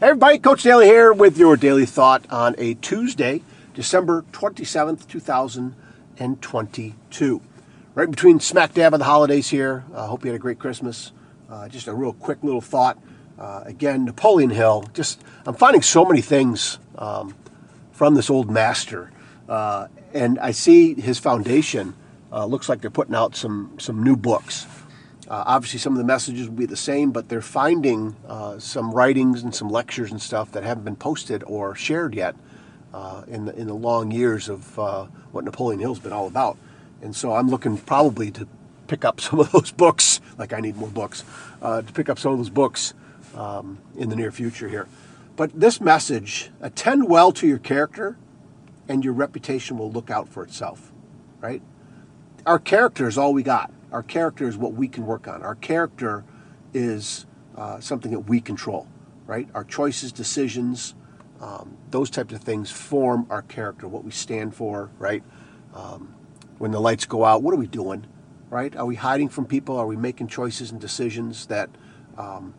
Hey everybody, Coach Daly here with your daily thought on a Tuesday, December 27th, 2022. Right between smack dab of the holidays here. I uh, hope you had a great Christmas. Uh, just a real quick little thought. Uh, again, Napoleon Hill. Just I'm finding so many things um, from this old master, uh, and I see his foundation. Uh, looks like they're putting out some some new books. Uh, obviously, some of the messages will be the same, but they're finding uh, some writings and some lectures and stuff that haven't been posted or shared yet uh, in the in the long years of uh, what Napoleon Hill's been all about. And so I'm looking probably to pick up some of those books. Like I need more books uh, to pick up some of those books um, in the near future here. But this message: attend well to your character, and your reputation will look out for itself. Right? Our character is all we got our character is what we can work on. Our character is uh, something that we control, right? Our choices, decisions, um, those types of things form our character, what we stand for, right? Um, when the lights go out, what are we doing, right? Are we hiding from people? Are we making choices and decisions that um,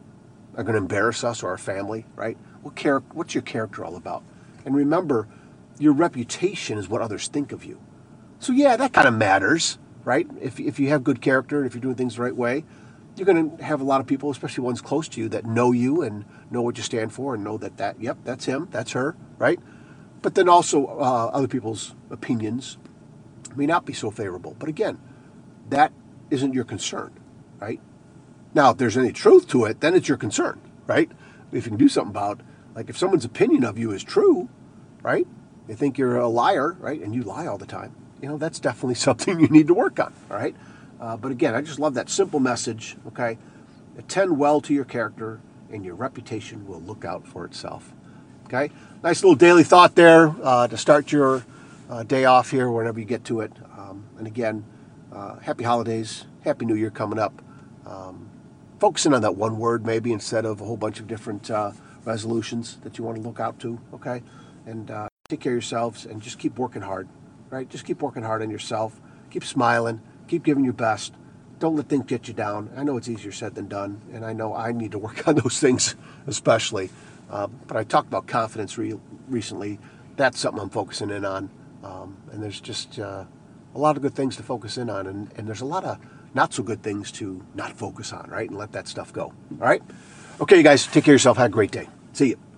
are going to embarrass us or our family, right? What char- what's your character all about? And remember, your reputation is what others think of you. So, yeah, that kind of matters, right? If, if you have good character and if you're doing things the right way, you're going to have a lot of people, especially ones close to you, that know you and know what you stand for and know that that yep, that's him, that's her, right? But then also uh, other people's opinions may not be so favorable. But again, that isn't your concern, right? Now, if there's any truth to it, then it's your concern, right? If you can do something about, like if someone's opinion of you is true, right? They think you're a liar, right? And you lie all the time you know, that's definitely something you need to work on, all right? Uh, but again, I just love that simple message, okay? Attend well to your character, and your reputation will look out for itself. Okay? Nice little daily thought there uh, to start your uh, day off here whenever you get to it. Um, and again, uh, happy holidays, happy new year coming up. Um, focusing on that one word maybe instead of a whole bunch of different uh, resolutions that you want to look out to, okay? And uh, take care of yourselves and just keep working hard right? Just keep working hard on yourself. Keep smiling. Keep giving your best. Don't let things get you down. I know it's easier said than done, and I know I need to work on those things especially. Uh, but I talked about confidence re- recently. That's something I'm focusing in on. Um, and there's just uh, a lot of good things to focus in on, and, and there's a lot of not so good things to not focus on, right? And let that stuff go. All right? Okay, you guys, take care of yourself. Have a great day. See you.